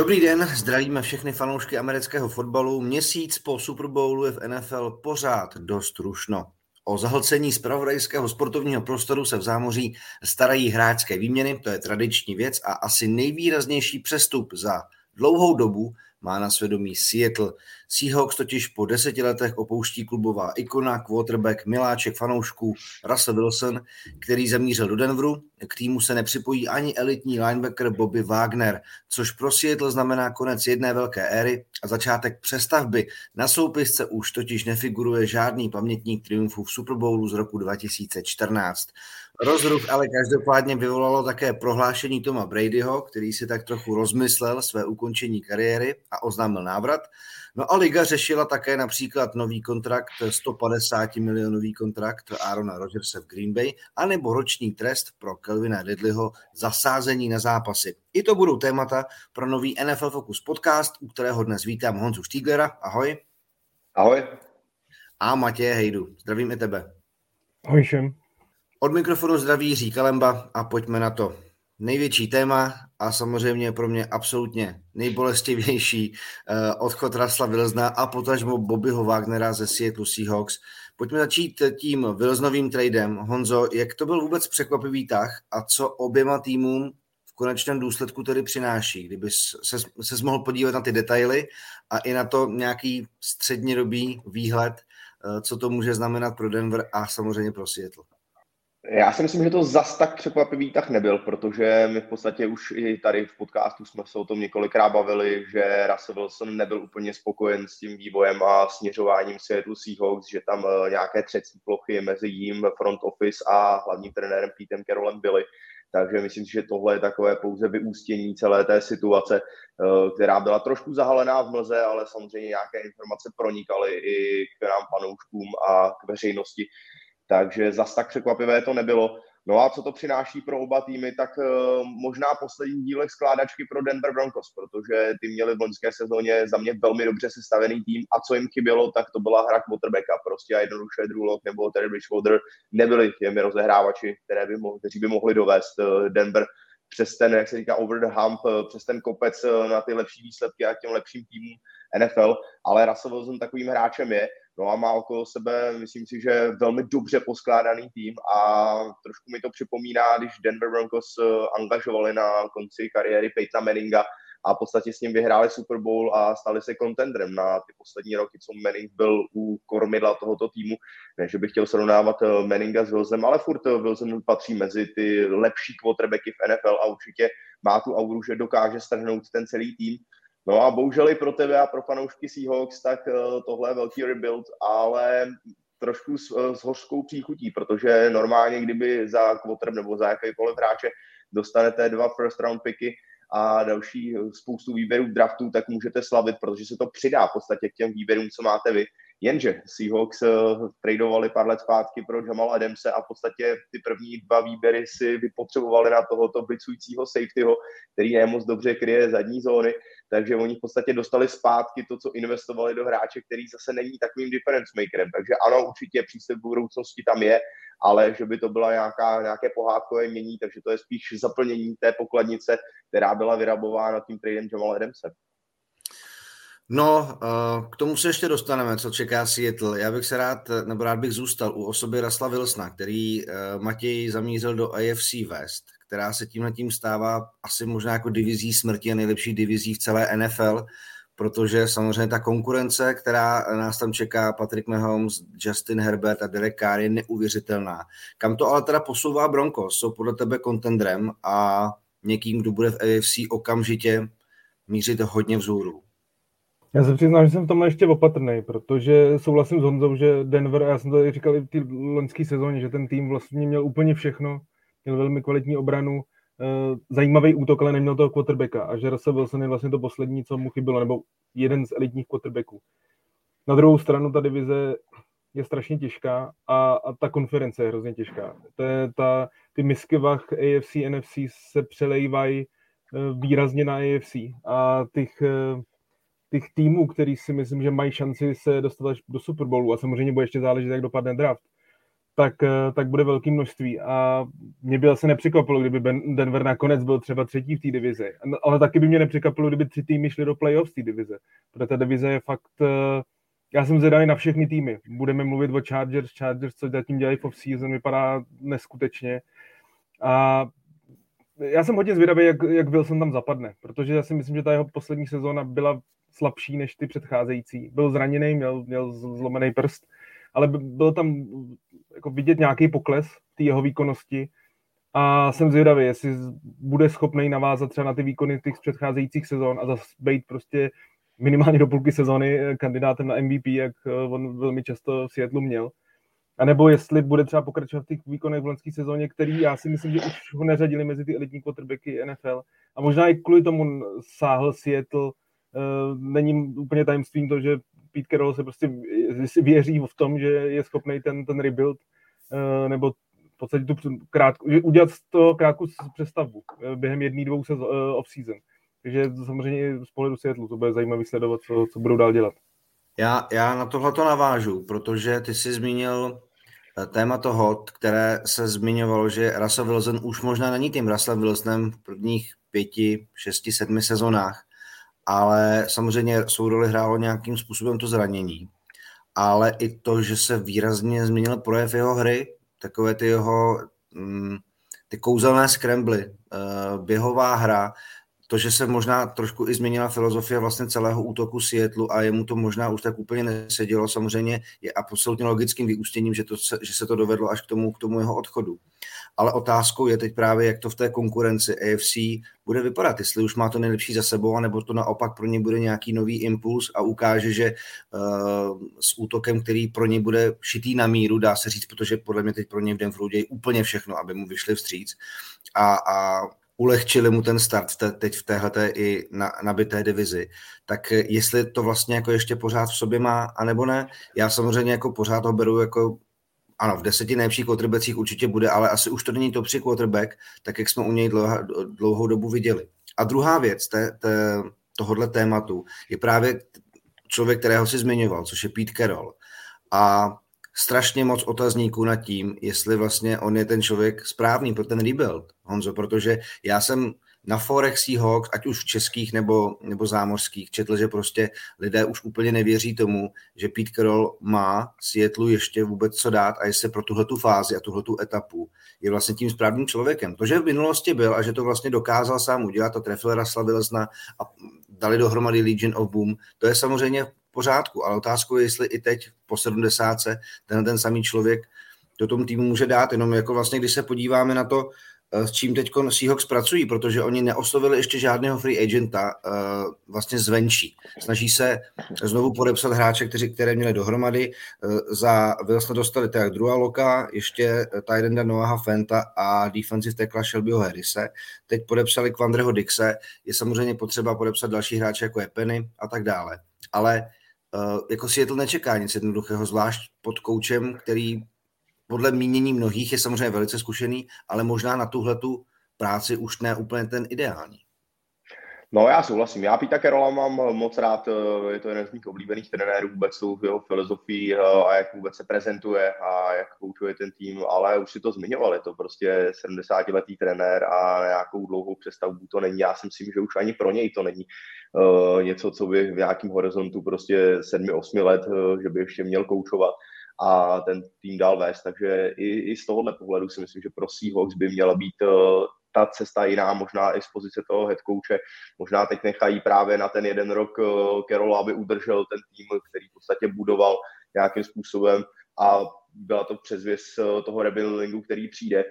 Dobrý den, zdravíme všechny fanoušky amerického fotbalu. Měsíc po Super Bowlu je v NFL pořád dost rušno. O zahlcení zpravodajského sportovního prostoru se v zámoří starají hráčské výměny, to je tradiční věc a asi nejvýraznější přestup za dlouhou dobu má na svědomí Seattle. Seahawks totiž po deseti letech opouští klubová ikona, quarterback, miláček fanoušků Russell Wilson, který zamířil do Denveru. K týmu se nepřipojí ani elitní linebacker Bobby Wagner, což pro Seattle znamená konec jedné velké éry a začátek přestavby. Na soupisce už totiž nefiguruje žádný pamětník triumfu v Super Bowlu z roku 2014. Rozruch ale každopádně vyvolalo také prohlášení Toma Bradyho, který si tak trochu rozmyslel své ukončení kariéry a oznámil návrat. No a Liga řešila také například nový kontrakt, 150 milionový kontrakt Arona Rodgersa v Green Bay, anebo roční trest pro Kelvina Ridleyho za sázení na zápasy. I to budou témata pro nový NFL Focus podcast, u kterého dnes vítám Honzu Stieglera. Ahoj. Ahoj. A Matěje Hejdu. Zdravím i tebe. Ahoj všem. Od mikrofonu zdraví Jiří Kalemba a pojďme na to. Největší téma a samozřejmě pro mě absolutně nejbolestivější eh, odchod Rasla Vilzna a potažmo Bobbyho Wagnera ze Seattle Seahawks. Pojďme začít tím Vilznovým tradem. Honzo, jak to byl vůbec překvapivý tah a co oběma týmům v konečném důsledku tedy přináší? Kdyby se, se mohl podívat na ty detaily a i na to nějaký střednědobý výhled, eh, co to může znamenat pro Denver a samozřejmě pro Seattle. Já si myslím, že to zas tak překvapivý tak nebyl, protože my v podstatě už i tady v podcastu jsme se o tom několikrát bavili, že Russell Wilson nebyl úplně spokojen s tím vývojem a směřováním Seattle Seahawks, že tam eh, nějaké třecí plochy mezi jím, front office a hlavním trenérem Petem Carrollem byly. Takže myslím si, že tohle je takové pouze vyústění celé té situace, eh, která byla trošku zahalená v mlze, ale samozřejmě nějaké informace pronikaly i k nám panouškům a k veřejnosti takže zas tak překvapivé to nebylo. No a co to přináší pro oba týmy, tak uh, možná poslední dílek skládačky pro Denver Broncos, protože ty měli v loňské sezóně za mě velmi dobře sestavený tým a co jim chybělo, tak to byla hra quarterbacka. Prostě a jednoduše Drew Lock nebo Terry Bridgewater nebyli těmi rozehrávači, které by mohli, kteří by mohli dovést uh, Denver přes ten, jak se říká, over the hump, uh, přes ten kopec na ty lepší výsledky a těm lepším týmům NFL, ale Russell Wilson takovým hráčem je No a má okolo sebe, myslím si, že velmi dobře poskládaný tým a trošku mi to připomíná, když Denver Broncos eh, angažovali na konci kariéry Peytona Manninga a v podstatě s ním vyhráli Super Bowl a stali se contendrem na ty poslední roky, co Manning byl u kormidla tohoto týmu. Ne, že bych chtěl srovnávat eh, Manninga s Wilsonem, ale furt eh, Wilson patří mezi ty lepší quarterbacky v NFL a určitě má tu auru, že dokáže strhnout ten celý tým. No a bohužel i pro tebe a pro fanoušky Seahawks, tak eh, tohle je velký rebuild, ale trošku s, eh, s hořkou příchutí, protože normálně, kdyby za quarter nebo za jakýkoliv hráče dostanete dva first round picky a další spoustu výběrů draftů, tak můžete slavit, protože se to přidá v podstatě k těm výběrům, co máte vy. Jenže Seahawks uh, tradovali pár let zpátky pro Jamal Adamse a v podstatě ty první dva výběry si vypotřebovali na tohoto blicujícího safetyho, který nemoc dobře kryje zadní zóny, takže oni v podstatě dostali zpátky to, co investovali do hráče, který zase není takovým difference makerem. Takže ano, určitě přístup v budoucnosti tam je, ale že by to byla nějaká, nějaké pohádkové mění, takže to je spíš zaplnění té pokladnice, která byla vyrabována tím tradem Jamal Adamse. No, eh, k tomu se ještě dostaneme, co čeká Seattle. Já bych se rád, nebo rád bych zůstal u osoby Rasla Wilsona, který eh, Matěj zamířil do AFC West, která se tímhle tím stává asi možná jako divizí smrti a nejlepší divizí v celé NFL, protože samozřejmě ta konkurence, která nás tam čeká, Patrick Mahomes, Justin Herbert a Derek Carr je neuvěřitelná. Kam to ale teda posouvá Broncos? Jsou podle tebe kontendrem a někým, kdo bude v AFC okamžitě mířit hodně vzhůru. Já se přiznám, že jsem v tomhle ještě opatrný, protože souhlasím s Honzou, že Denver, a já jsem to říkal i v té loňské sezóně, že ten tým vlastně měl úplně všechno, měl velmi kvalitní obranu, eh, zajímavý útok, ale neměl toho quarterbacka a že Russell Wilson je vlastně to poslední, co mu chybilo, nebo jeden z elitních quarterbacků. Na druhou stranu ta divize je strašně těžká a, a ta konference je hrozně těžká. To je ta, ty misky vach AFC, NFC se přelejvají eh, výrazně na AFC a těch eh, těch týmů, který si myslím, že mají šanci se dostat až do Super Bowlu a samozřejmě bude ještě záležet, jak dopadne draft, tak, eh, tak bude velké množství. A mě by asi nepřekvapilo, kdyby Denver nakonec byl třeba třetí v té divizi. Ale taky by mě nepřekvapilo, kdyby tři týmy šly do playoff z té divize. Protože ta divize je fakt... Eh, já jsem zvědavý na všechny týmy. Budeme mluvit o Chargers. Chargers, co zatím dělají v off-season, vypadá neskutečně. A já jsem hodně zvědavý, jak, jak Wilson tam zapadne, protože já si myslím, že ta jeho poslední sezóna byla slabší než ty předcházející. Byl zraněný, měl, měl zlomený prst, ale byl tam jako vidět nějaký pokles té jeho výkonnosti a jsem zvědavý, jestli bude schopný navázat třeba na ty výkony těch předcházejících sezon a zase být prostě minimálně do půlky sezóny kandidátem na MVP, jak on velmi často v Seattleu měl. A nebo jestli bude třeba pokračovat v těch výkonech v loňské sezóně, který já si myslím, že už ho neřadili mezi ty elitní quarterbacky NFL. A možná i kvůli tomu sáhl Seattle. Není úplně tajemstvím to, že Pete Carroll se prostě věří v tom, že je schopný ten, ten rebuild eh, nebo v podstatě tu krátku, udělat to krátkou přestavbu eh, během jedné, dvou sezon, eh, off-season. Takže samozřejmě z pohledu Seattle to bude zajímavé sledovat, co, co budou dál dělat. Já, já na tohle to navážu, protože ty jsi zmínil téma toho, které se zmiňovalo, že Russell Wilson už možná není tím Russell Wilsonem v prvních pěti, šesti, sedmi sezónách, ale samozřejmě svou roli hrálo nějakým způsobem to zranění. Ale i to, že se výrazně změnil projev jeho hry, takové ty jeho mm, ty kouzelné skrembly, uh, běhová hra, to, že se možná trošku i změnila filozofie vlastně celého útoku Seattleu a jemu to možná už tak úplně nesedělo, samozřejmě je absolutně logickým vyústěním, že, to, že se to dovedlo až k tomu, k tomu jeho odchodu. Ale otázkou je teď právě, jak to v té konkurenci AFC bude vypadat, jestli už má to nejlepší za sebou, anebo to naopak pro ně bude nějaký nový impuls a ukáže, že uh, s útokem, který pro ně bude šitý na míru, dá se říct, protože podle mě teď pro ně v Denveru dějí úplně všechno, aby mu vyšli vstříc a, a ulehčili mu ten start te, teď v téhleté i na, nabité divizi. Tak jestli to vlastně jako ještě pořád v sobě má, anebo ne, já samozřejmě jako pořád ho beru jako ano, v deseti nejlepších quarterbackích určitě bude, ale asi už to není top 3 quarterback, tak jak jsme u něj dlouhou, dlouhou dobu viděli. A druhá věc té, té, tohohle tématu je právě člověk, kterého si zmiňoval, což je Pete Carroll. A strašně moc otazníků nad tím, jestli vlastně on je ten člověk správný pro ten rebuild, Honzo, protože já jsem na forech Seahawks, ať už v českých nebo, nebo zámořských, četl, že prostě lidé už úplně nevěří tomu, že Pete Carroll má Seattle ještě vůbec co dát a jestli pro tuhle fázi a tuhle etapu je vlastně tím správným člověkem. To, že v minulosti byl a že to vlastně dokázal sám udělat a trefil Wilsona a dali dohromady Legion of Boom, to je samozřejmě pořádku, ale otázkou je, jestli i teď po 70. ten, ten samý člověk do tomu týmu může dát, jenom jako vlastně, když se podíváme na to, s čím teď Seahawks pracují, protože oni neoslovili ještě žádného free agenta uh, vlastně zvenčí. Snaží se znovu podepsat hráče, kteří, které měli dohromady. Uh, za Wilsona dostali tak druhá loka, ještě Tyrenda Noaha Fenta a defensive tackle Shelbyho Harrise. Teď podepsali Quandreho Dixe. Je samozřejmě potřeba podepsat další hráče, jako je Penny a tak dále. Ale jako Seattle nečeká nic jednoduchého, zvlášť pod koučem, který podle mínění mnohých je samozřejmě velice zkušený, ale možná na tuhletu práci už ne úplně ten ideální. No já souhlasím. Já Pita Kerola mám moc rád, eh, je to jeden z mých oblíbených trenérů vůbec tou jeho filozofií eh, a jak vůbec se prezentuje a jak koučuje ten tým, ale už si to zmiňoval, je to prostě 70-letý trenér a nějakou dlouhou přestavbu to není. Já si myslím, že už ani pro něj to není něco, co by v nějakém horizontu prostě 7-8 let, že by ještě měl koučovat a ten tým dál vést. Takže i, i z tohohle pohledu si myslím, že pro Seahawks by měla být uh, ta cesta jiná, možná i z pozice toho head coache. Možná teď nechají právě na ten jeden rok Carroll, aby udržel ten tým, který v podstatě budoval nějakým způsobem a byla to přezvěst toho rebuildingu, který přijde.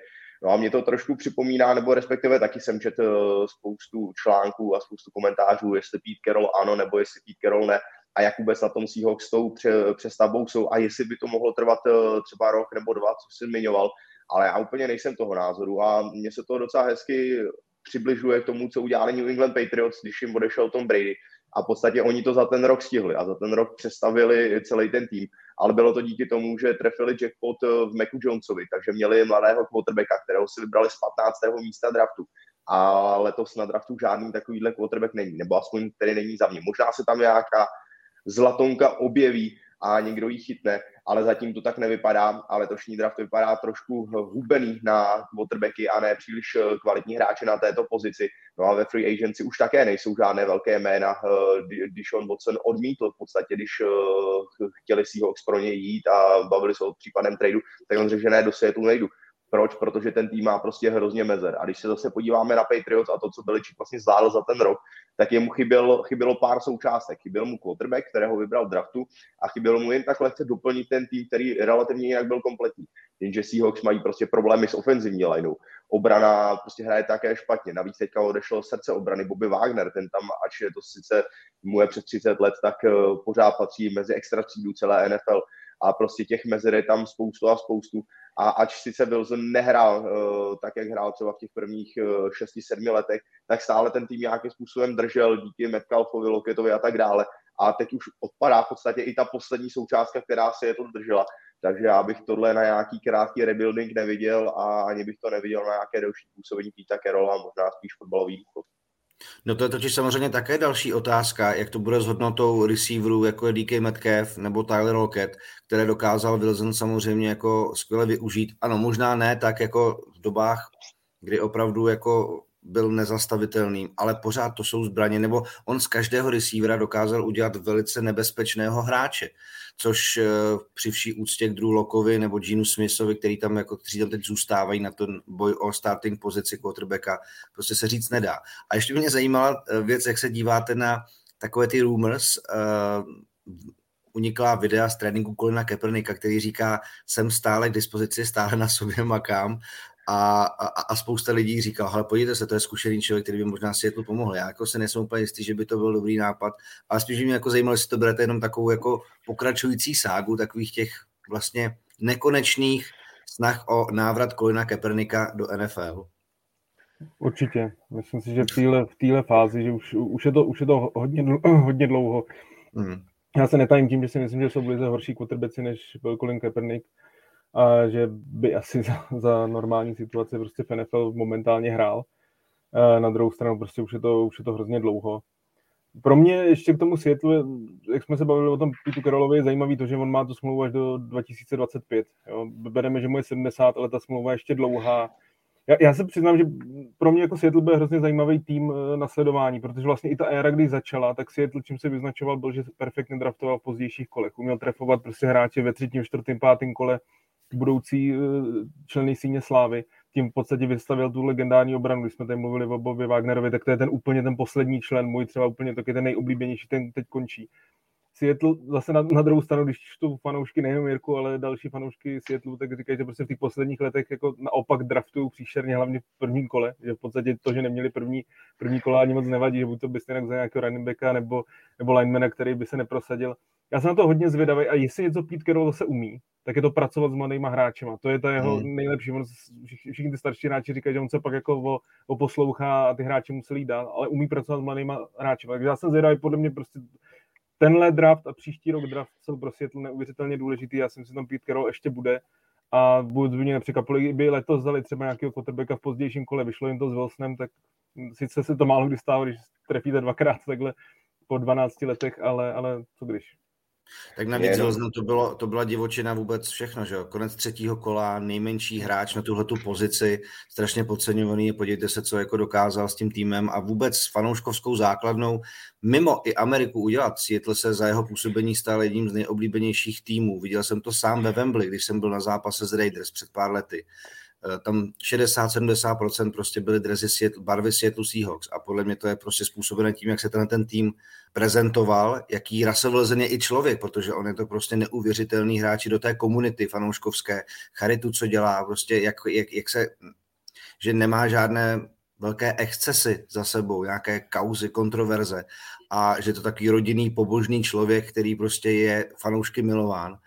No a mě to trošku připomíná, nebo respektive taky jsem četl eh, spoustu článků a spoustu komentářů, jestli Pete Carroll ano, nebo jestli Pete Carroll ne, a jak vůbec na tom Seahawks s tou přestavbou jsou a jestli by to mohlo trvat eh, třeba rok nebo dva, co jsi zmiňoval, ale já úplně nejsem toho názoru a mně se to docela hezky přibližuje k tomu, co udělali New England Patriots, když jim odešel Tom Brady a v podstatě oni to za ten rok stihli a za ten rok přestavili celý ten tým. Ale bylo to díky tomu, že trefili jackpot eh, v Meku Jonesovi, takže měli mladého quarterbacka, kterého si vybrali z 15. místa draftu. A letos na draftu žádný takovýhle quarterback není, nebo aspoň který není za mě. Možná se tam nějaká zlatonka objeví, a někdo ji chytne, ale zatím to tak nevypadá, ale letošní draft vypadá trošku hubený na quarterbacky a ne příliš eh, kvalitní hráče na této pozici. No a ve free agency už také nejsou žádné velké jména. Když on Watson odmítl v podstatě, když chtěli si ho pro něj jít a bavili se o případném tradu, tak on řekl, že ne, do světu nejdu. Proč? Protože ten tým má prostě hrozně mezer. A když se zase podíváme na Patriots a to, co Beličík vlastně zvládl za ten rok, tak jemu chybělo, chybělo pár součástek. Chyběl mu quarterback, kterého vybral v draftu a chybělo mu jen tak lehce doplnit ten tým, který relativně jinak byl kompletní. Jenže Seahawks mají prostě problémy s ofenzivní lineou. Obrana prostě hraje také špatně. Navíc teďka odešlo srdce obrany Bobby Wagner, ten tam, ač je to sice mu je přes 30 let, tak eh, pořád patří mezi extra celé NFL a prostě těch mezer je tam spoustu a spoustu a ač sice Wilson nehrál uh, tak, jak hrál třeba v těch prvních uh, eh, 6-7 letech, tak stále ten tým nějakým způsobem držel díky Metcalfovi, Loketovi a tak dále. A teď už odpadá v podstatě i ta poslední součástka, která si je to držela. Takže já bych tohle na nějaký krátký rebuilding neviděl a ani bych to neviděl na nějaké další působení Píta Kerola, možná spíš fotbalový důchod. No to je totiž samozřejmě také další otázka, jak to bude s hodnotou receiverů, jako je DK Metcalf nebo Tyler Lockett, které dokázal Wilson samozřejmě jako skvěle využít. Ano, možná ne tak jako v dobách, kdy opravdu jako byl nezastavitelný, ale pořád to jsou zbraně, nebo on z každého receivera dokázal udělat velice nebezpečného hráče, což eh, při vší úctě k Drew Lockovi nebo Genu Smithovi, který tam jako, kteří tam teď zůstávají na ten boj o starting pozici quarterbacka, prostě se říct nedá. A ještě mě zajímala eh, věc, jak se díváte na takové ty rumors, uh, uniklá videa z tréninku Kolina Kepernika, který říká, jsem stále k dispozici, stále na sobě makám a, a, a spousta lidí říkal, ale podívejte se, to je zkušený člověk, který by možná světlu pomohl. Já jako se nejsem úplně jistý, že by to byl dobrý nápad, ale spíš mě jako zajímalo, jestli to berete jenom takovou jako pokračující ságu takových těch vlastně nekonečných snah o návrat Kolina Kepernika do NFL. Určitě. Myslím si, že v téhle, v téhle fázi, že už, už, je to, už je to hodně, hodně dlouho. Hmm. Já se netajím tím, že si myslím, že jsou byli horší quarterbacki, než byl Colin Kaepernick a že by asi za, za normální situace prostě v NFL momentálně hrál. Na druhou stranu prostě už je to, už je to hrozně dlouho. Pro mě ještě k tomu světlu, jak jsme se bavili o tom Pitu Karolovi, je zajímavý to, že on má tu smlouvu až do 2025. Jo. Bereme, že mu je 70, ale ta smlouva je ještě dlouhá. Já, já se přiznám, že pro mě jako Seattle byl hrozně zajímavý tým e, na sledování, protože vlastně i ta éra, kdy začala, tak Seattle, čím se vyznačoval, byl, že perfektně draftoval v pozdějších kolech. Uměl trefovat prostě hráče ve třetím, čtvrtém, pátém kole, budoucí eh, členy síně slávy, tím v podstatě vystavil tu legendární obranu, když jsme tady mluvili o Bobby Wagnerovi, tak to je ten úplně ten poslední člen, můj třeba úplně taky ten nejoblíbenější, ten teď končí. Seattle zase na, na druhou stranu, když čtu fanoušky nejenom Jirku, ale další fanoušky Seattle, tak říkají, že prostě v těch posledních letech jako naopak draftují příšerně hlavně v prvním kole, že v podstatě to, že neměli první, první kola ani moc nevadí, že buď to byste jinak za nějakého running backa nebo, nebo linemana, který by se neprosadil. Já jsem na to hodně zvědavý a jestli něco Pete Carroll zase umí, tak je to pracovat s mladýma hráčema. To je ta jeho hmm. nejlepší. On, všichni ty starší hráči říkají, že on se pak jako o, o poslouchá a ty hráči musí jít dál, ale umí pracovat s mladýma hráčema. Takže já jsem zvědavý, podle mě prostě tenhle draft a příští rok draft jsou pro Seattle neuvěřitelně důležitý. Já si myslím, že tam Pete Carroll ještě bude a vůbec by mě nepřekvapilo, kdyby letos vzali třeba nějakého quarterbacka v pozdějším kole, vyšlo jim to s Wilsonem, tak sice se to málo kdy stává, když trefíte dvakrát takhle po 12 letech, ale, ale co když? Tak navíc Jenom... to, bylo, to byla divočina vůbec všechno, že jo? Konec třetího kola, nejmenší hráč na tuhle tu pozici, strašně podceňovaný, podívejte se, co jako dokázal s tím týmem a vůbec s fanouškovskou základnou mimo i Ameriku udělat. Seattle se za jeho působení stal jedním z nejoblíbenějších týmů. Viděl jsem to sám ve Wembley, když jsem byl na zápase s Raiders před pár lety. Eh, tam 60-70% prostě byly drezy Seattle, barvy Seattle Seahawks a podle mě to je prostě způsobené tím, jak se ten, ten tým prezentoval, jaký Russell je i člověk, protože on je to prostě neuvěřitelný hráč do té komunity fanouškovské, charitu, co dělá, prostě jak, jak, jak se, že nemá žádné velké excesy za sebou, nějaké kauzy, kontroverze a že to takový rodinný, pobožný člověk, který prostě je fanoušky milován.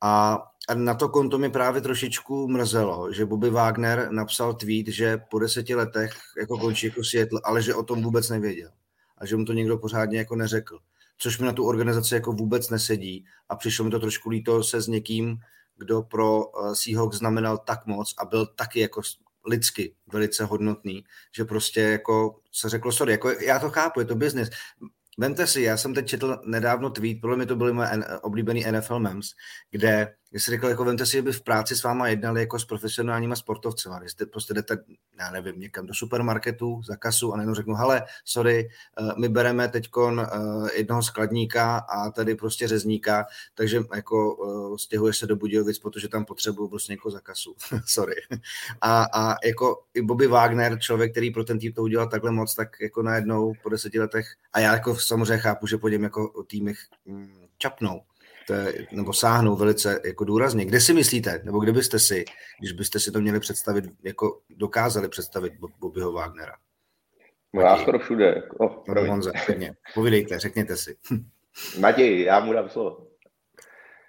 A a na to konto mi právě trošičku mrzelo, že Bobby Wagner napsal tweet, že po deseti letech jako končí jako Seattle, ale že o tom vůbec nevěděl. A že mu to někdo pořádně jako neřekl. Což mi na tu organizaci jako vůbec nesedí. A přišlo mi to trošku líto se s někým, kdo pro uh, Seahawks znamenal tak moc a byl taky jako lidsky velice hodnotný, že prostě jako se řeklo, sorry, jako já to chápu, je to business Vemte si, já jsem teď četl nedávno tweet, podle mě to byly moje oblíbený NFL memes, kde si řekl, jako vemte si, že by v práci s váma jednali jako s profesionálníma sportovci. Vy jste prostě jdete, já nevím, někam do supermarketu za kasu a najednou řeknu, hele, sorry, eh, my bereme teď eh, jednoho skladníka a tady prostě řezníka, takže jako eh, stěhuje se do Budějovic, protože tam potřebuju prostě někoho za kasu. sorry. A, a jako i Bobby Wagner, člověk, který pro ten tým to udělal takhle moc, tak jako najednou po deseti letech, a já jako samozřejmě chápu, že po něm jako týmech mm, čapnou, to je, nebo sáhnou velice jako důrazně. Kde si myslíte, nebo kde byste si, když byste si to měli představit, jako dokázali představit Bobbyho Wagnera? No já skoro všude. Oh, no, Honza, řekně. Povídejte, řekněte si. Matěj, já mu dám slovo.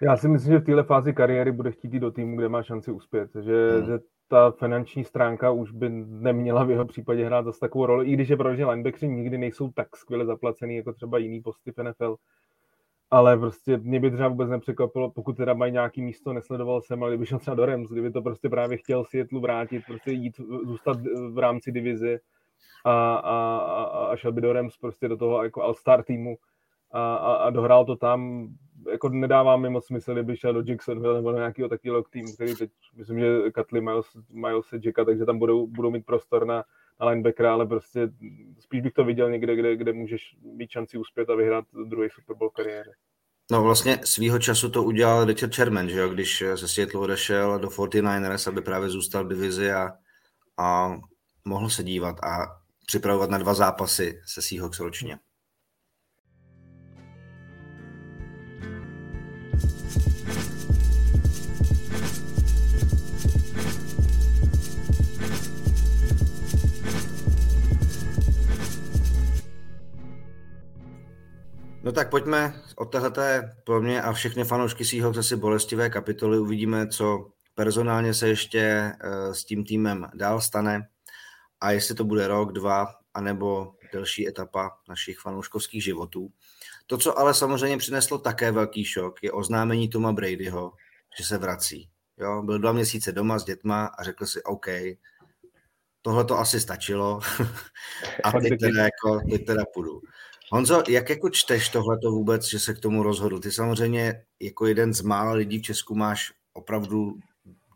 Já si myslím, že v téhle fázi kariéry bude chtít jít do týmu, kde má šanci uspět. Že, hmm. že ta finanční stránka už by neměla v jeho případě hrát zase takovou roli, i když je pravda, že linebackři nikdy nejsou tak skvěle zaplacený jako třeba jiný posty v NFL, ale prostě mě by třeba vůbec nepřekvapilo, pokud teda mají nějaký místo, nesledoval jsem, ale kdyby šel třeba do Rams, kdyby to prostě právě chtěl Seattle vrátit, prostě jít, zůstat v rámci divize a, a, a šel by do Rams prostě do toho jako All-Star týmu a, a, a dohrál to tam, jako nedává mi moc smysl, kdyby šel do Jacksonville nebo do nějakého takového týmu, který teď, myslím, že Katli Miles, Miles Jacka, takže tam budou, budou mít prostor na, na linebackera, ale prostě spíš bych to viděl někde, kde, kde můžeš mít šanci uspět a vyhrát druhý Super Bowl kariéry. No vlastně svýho času to udělal Richard Sherman, že jo, když se Seattle odešel do 49ers, aby právě zůstal v divizi a, a mohl se dívat a připravovat na dva zápasy se Seahawks ročně. No tak pojďme od téhleté pro mě a všechny fanoušky Seahawks asi bolestivé kapitoly. Uvidíme, co personálně se ještě eh, s tím týmem dál stane a jestli to bude rok, dva, anebo delší etapa našich fanouškovských životů. To, co ale samozřejmě přineslo také velký šok, je oznámení Toma Bradyho, že se vrací. Jo, byl dva měsíce doma s dětma a řekl si, OK, tohle to asi stačilo a teď teda, jako, teď teda půjdu. Honzo, jak jako čteš tohleto vůbec, že se k tomu rozhodl? Ty samozřejmě jako jeden z mála lidí v Česku máš opravdu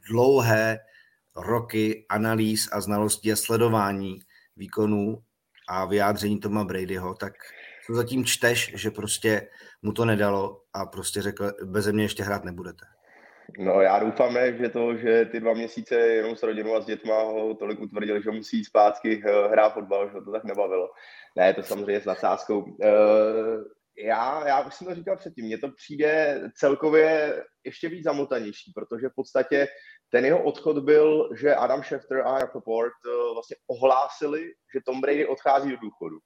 dlouhé roky analýz a znalostí a sledování výkonů a vyjádření Toma Bradyho, tak co zatím čteš, že prostě mu to nedalo a prostě řekl, bez mě ještě hrát nebudete? No já doufám, že to, že ty dva měsíce jenom s rodinou a s dětma ho tolik utvrdili, že musí zpátky eh, hrát fotbal, že to tak nebavilo. Ne, to samozřejmě s nadsázkou. Uh, já, já už jsem to říkal předtím, mně to přijde celkově ještě víc zamotanější, protože v podstatě ten jeho odchod byl, že Adam Schefter a Rappaport uh, vlastně ohlásili, že Tom Brady odchází do důchodu.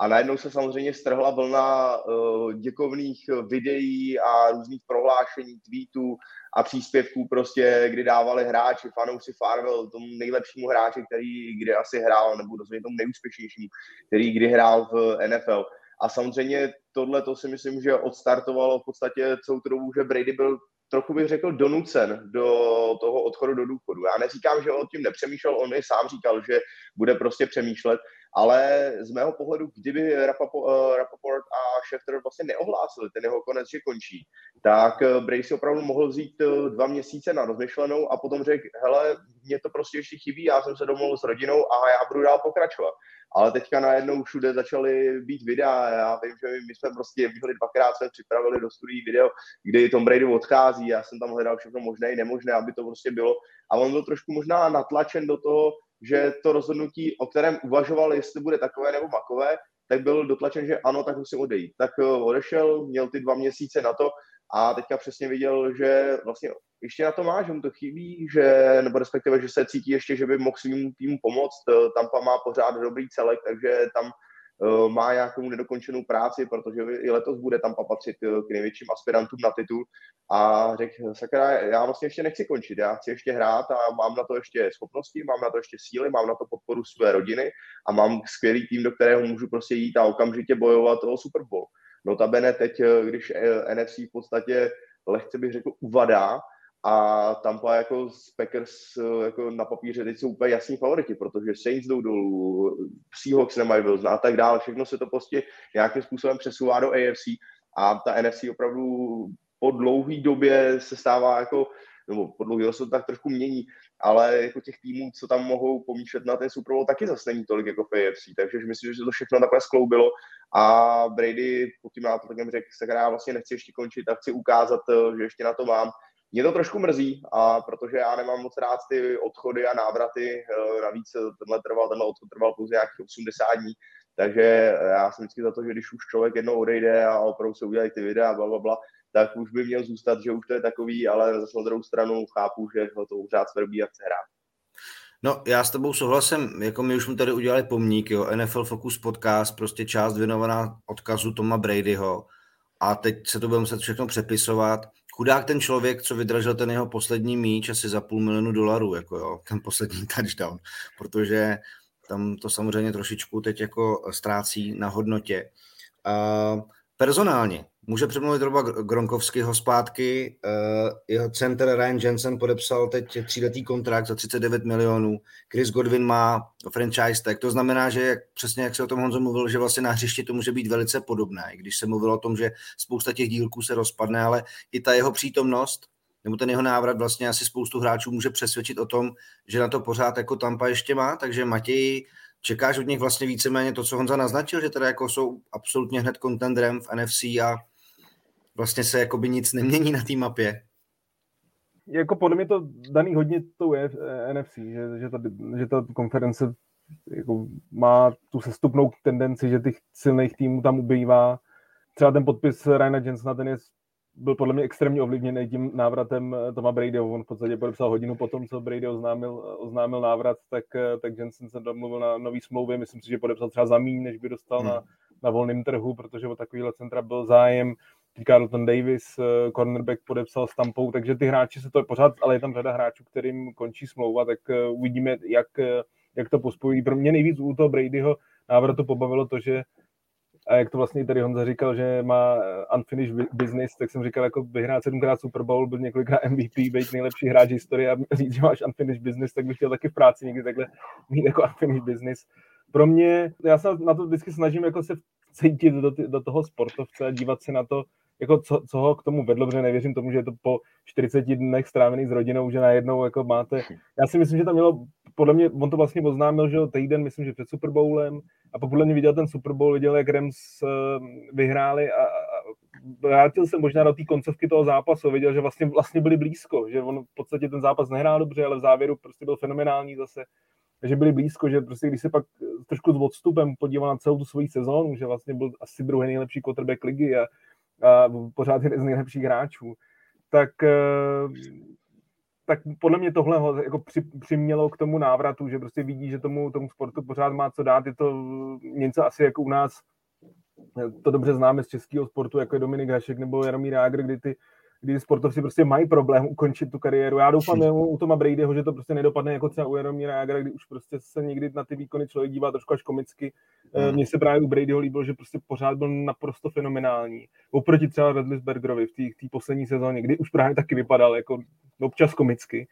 A najednou se samozřejmě strhla vlna uh, děkovných videí a různých prohlášení, tweetů a příspěvků prostě, kdy dávali hráči, fanoušci Farwell, tomu nejlepšímu hráči, který kdy asi hrál, nebo rozhodně tomu nejúspěšnějšímu, který kdy hrál v NFL. A samozřejmě tohle to si myslím, že odstartovalo v podstatě celou tu dobu, že Brady byl trochu bych řekl donucen do toho odchodu do důchodu. Já neříkám, že on tím nepřemýšlel, on mi sám říkal, že bude prostě přemýšlet, ale z mého pohledu, kdyby eh, Rappaport a Schefter vlastně neohlásili ten jeho konec, že končí, tak eh, Bray si opravdu mohl vzít eh, dva měsíce na rozmyšlenou a potom řekl, hele, mě to prostě ještě chybí, já jsem se domluvil s rodinou a já budu dál pokračovat. Ale teďka najednou všude začaly být videa. Já vím, že my jsme prostě byli dvakrát, jsme připravili do studií video, kdy Tom Brady odchází. Já jsem tam hledal všechno možné i nemožné, aby to prostě bylo. A on byl trošku možná natlačen do toho, že to rozhodnutí, o kterém uvažoval, jestli bude takové nebo makové, tak byl dotlačen, že ano, tak musím odejít. Tak eh, odešel, měl ty dva měsíce na to a teďka přesně viděl, že vlastně ještě na to má, že mu to chybí, že, nebo respektive, že se cítí ještě, že by mohl svým týmu pomoct. Eh, Tampa má pořád dobrý celek, takže tam má nějakou nedokončenou práci, protože i letos bude tam patřit uh, k největším aspirantům na titul. A řekl, sakra, já vlastně ještě nechci končit, já chci ještě hrát a mám na to ještě schopnosti, mám na to ještě síly, mám na to podporu své rodiny a mám skvělý tým, do kterého můžu prostě jít a okamžitě bojovat o Super Bowl. Notabene teď, když NFC v podstatě lehce bych řekl uvadá, a Tampa jako z Packers jako na papíře teď jsou úplně jasní favoriti, protože Saints jdou dolů, Seahawks nemají Wilson a tak dále. Všechno se to prostě nějakým způsobem přesouvá do AFC a ta NFC opravdu po dlouhé době se stává jako nebo po dlouhé se to tak trošku mění, ale jako těch týmů, co tam mohou pomýšlet na ten Super Bowl, taky zase není tolik jako v AFC, takže myslím, že to všechno takhle skloubilo a Brady po tím nátokem řekl, se já vlastně nechci ještě končit a chci ukázat, že ještě na to mám. Mě to trošku mrzí, a protože já nemám moc rád ty odchody a návraty, eh, navíc tenhle trval, tenhle odchod trval pouze nějakých 80 dní, takže já jsem vždycky za to, že když už člověk jednou odejde a opravdu se udělají ty videa, bla, bla, bla, tak už by měl zůstat, že už to je takový, ale zase na druhou stranu chápu, že ho to úřád svrbí a chce hrát. No, já s tebou souhlasím, jako my už jsme tady udělali pomník, jo, NFL Focus podcast, prostě část věnovaná odkazu Toma Bradyho a teď se to bude muset všechno přepisovat. Chudák ten člověk, co vydržel ten jeho poslední míč asi za půl milionu dolarů, jako jo, ten poslední touchdown, protože tam to samozřejmě trošičku teď jako ztrácí na hodnotě. Uh, personálně, Může přemluvit Roba Gronkovského zpátky. Uh, jeho center Ryan Jensen podepsal teď tříletý kontrakt za 39 milionů. Chris Godwin má franchise tag. To znamená, že jak, přesně jak se o tom Honzo mluvil, že vlastně na hřišti to může být velice podobné. I když se mluvilo o tom, že spousta těch dílků se rozpadne, ale i ta jeho přítomnost nebo ten jeho návrat vlastně asi spoustu hráčů může přesvědčit o tom, že na to pořád jako Tampa ještě má, takže Matěj, čekáš od nich vlastně víceméně to, co Honza naznačil, že teda jako jsou absolutně hned kontendrem v NFC a vlastně se jakoby nic nemění na té mapě. Jako podle mě to daný hodně to je NFC, že, že, ta, že ta konference jako má tu sestupnou tendenci, že těch silných týmů tam ubývá. Třeba ten podpis Ryana Jensona, ten je, byl podle mě extrémně ovlivněný tím návratem Toma Bradyho. On v podstatě podepsal hodinu po tom, co Brady oznámil, oznámil návrat, tak, tak Jensen se domluvil na nový smlouvě. Myslím si, že podepsal třeba za míň, než by dostal hmm. na, na volném trhu, protože o takovýhle centra byl zájem. Carlton Davis, eh, cornerback podepsal s Tampou, takže ty hráči se to pořád, ale je tam řada hráčů, kterým končí smlouva, tak eh, uvidíme, jak, eh, jak to pospojí. Pro mě nejvíc u toho Bradyho návratu pobavilo to, že a jak to vlastně tady Honza říkal, že má unfinished business, tak jsem říkal, jako vyhrát sedmkrát Super Bowl, byl několikrát MVP, být nejlepší hráč historie a říct, že máš unfinished business, tak bych chtěl taky v práci někdy takhle mít jako unfinished business. Pro mě, já se na to vždycky snažím jako se cítit do, do toho sportovce a dívat se na to, jako co, co ho k tomu vedlo, protože nevěřím tomu, že je to po 40 dnech strávených s rodinou, že najednou jako máte, já si myslím, že tam mělo, podle mě, on to vlastně oznámil, že týden, myslím, že před Super Bowlem. A podle mě viděl ten Super Bowl, viděl, jak Rams eh, vyhráli a, a vrátil se možná do té koncovky toho zápasu, viděl, že vlastně, vlastně byli blízko, že on v podstatě ten zápas nehrál dobře, ale v závěru prostě byl fenomenální zase. Že byli blízko, že prostě když se pak trošku s odstupem podíval na celou tu svoji sezónu, že vlastně byl asi druhý nejlepší quarterback ligy a a pořád jeden z nejlepších hráčů, tak, eh, tak podle mě tohle ho jako při, přimělo k tomu návratu, že prostě vidí, že tomu, tomu sportu pořád má co dát. Je to něco asi jako u nás, to dobře známe z českého sportu, jako je Dominik Hašek nebo Jaromír Jágr, kdy ty kdy sportovci prostě mají problém ukončit tu kariéru. Já doufám že u Toma Bradyho, že to prostě nedopadne jako třeba u Jaromíra Jagra, kdy už prostě se někdy na ty výkony člověk dívá trošku až komicky. Hmm. Mně se právě u Bradyho líbilo, že prostě pořád byl naprosto fenomenální. Oproti třeba Redlisbergerovi v té poslední sezóně, kdy už právě taky vypadal jako občas komicky.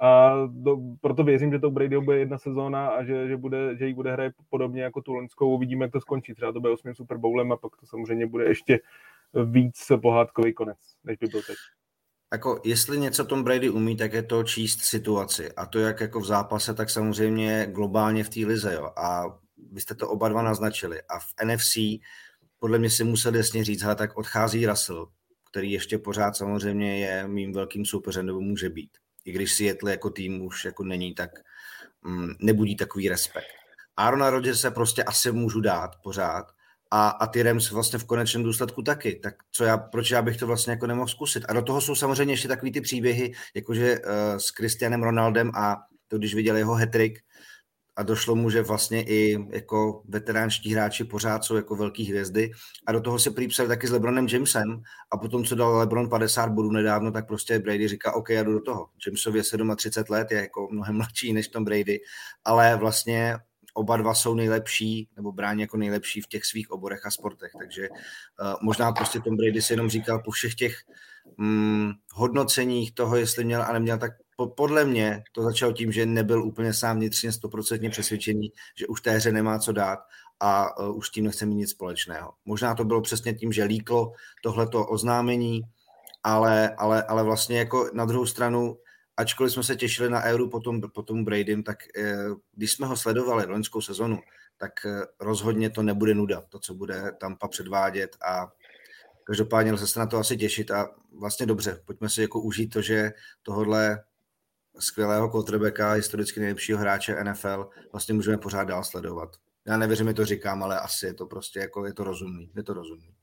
A do, proto věřím, že to Bradyho bude jedna sezóna a že, že, bude, že jí bude hraje podobně jako tu loňskou. Uvidíme, jak to skončí. Třeba to bude 8 Super Bowlem a pak to samozřejmě bude ještě víc pohádkový konec, než by byl teď. Jako, jestli něco Tom Brady umí, tak je to číst situaci. A to jak jako v zápase, tak samozřejmě globálně v té lize. Jo. A vy jste to oba dva naznačili. A v NFC podle mě si musel jasně říct, hele, tak odchází Russell, který ještě pořád samozřejmě je mým velkým soupeřem, nebo může být. I když Seattle jako tým už jako není, tak mm, nebudí takový respekt. Arona Rodgers se prostě asi můžu dát pořád, a, a ty Rams vlastně v konečném důsledku taky. Tak co já, proč já bych to vlastně jako nemohl zkusit? A do toho jsou samozřejmě ještě takový ty příběhy, jakože uh, s Cristianem Ronaldem a to, když viděl jeho hetrik a došlo mu, že vlastně i jako veteránští hráči pořád jsou jako velký hvězdy a do toho se připsali taky s LeBronem Jamesem a potom, co dal LeBron 50 bodů nedávno, tak prostě Brady říká, OK, já jdu do toho. Jamesovi je 37 let, je jako mnohem mladší než Tom Brady, ale vlastně oba dva jsou nejlepší, nebo brání jako nejlepší v těch svých oborech a sportech, takže uh, možná prostě Tom Brady si jenom říkal po všech těch mm, hodnoceních toho, jestli měl a neměl, tak po, podle mě to začalo tím, že nebyl úplně sám vnitřně stoprocentně přesvědčený, že už té hře nemá co dát a uh, už tím nechce mít nic společného. Možná to bylo přesně tím, že líklo tohleto oznámení, ale, ale, ale vlastně jako na druhou stranu, ačkoliv jsme se těšili na Euro potom, potom Bradym, tak eh, když jsme ho sledovali loňskou sezonu, tak eh, rozhodně to nebude nuda, to, co bude Tampa předvádět a každopádně lze se na to asi těšit a vlastně dobře, pojďme si jako užít to, že tohle skvělého quarterbacka, historicky nejlepšího hráče NFL vlastně můžeme pořád dál sledovat. Já nevěřím, že to říkám, ale asi je to prostě jako, je to rozumný, je to rozumný.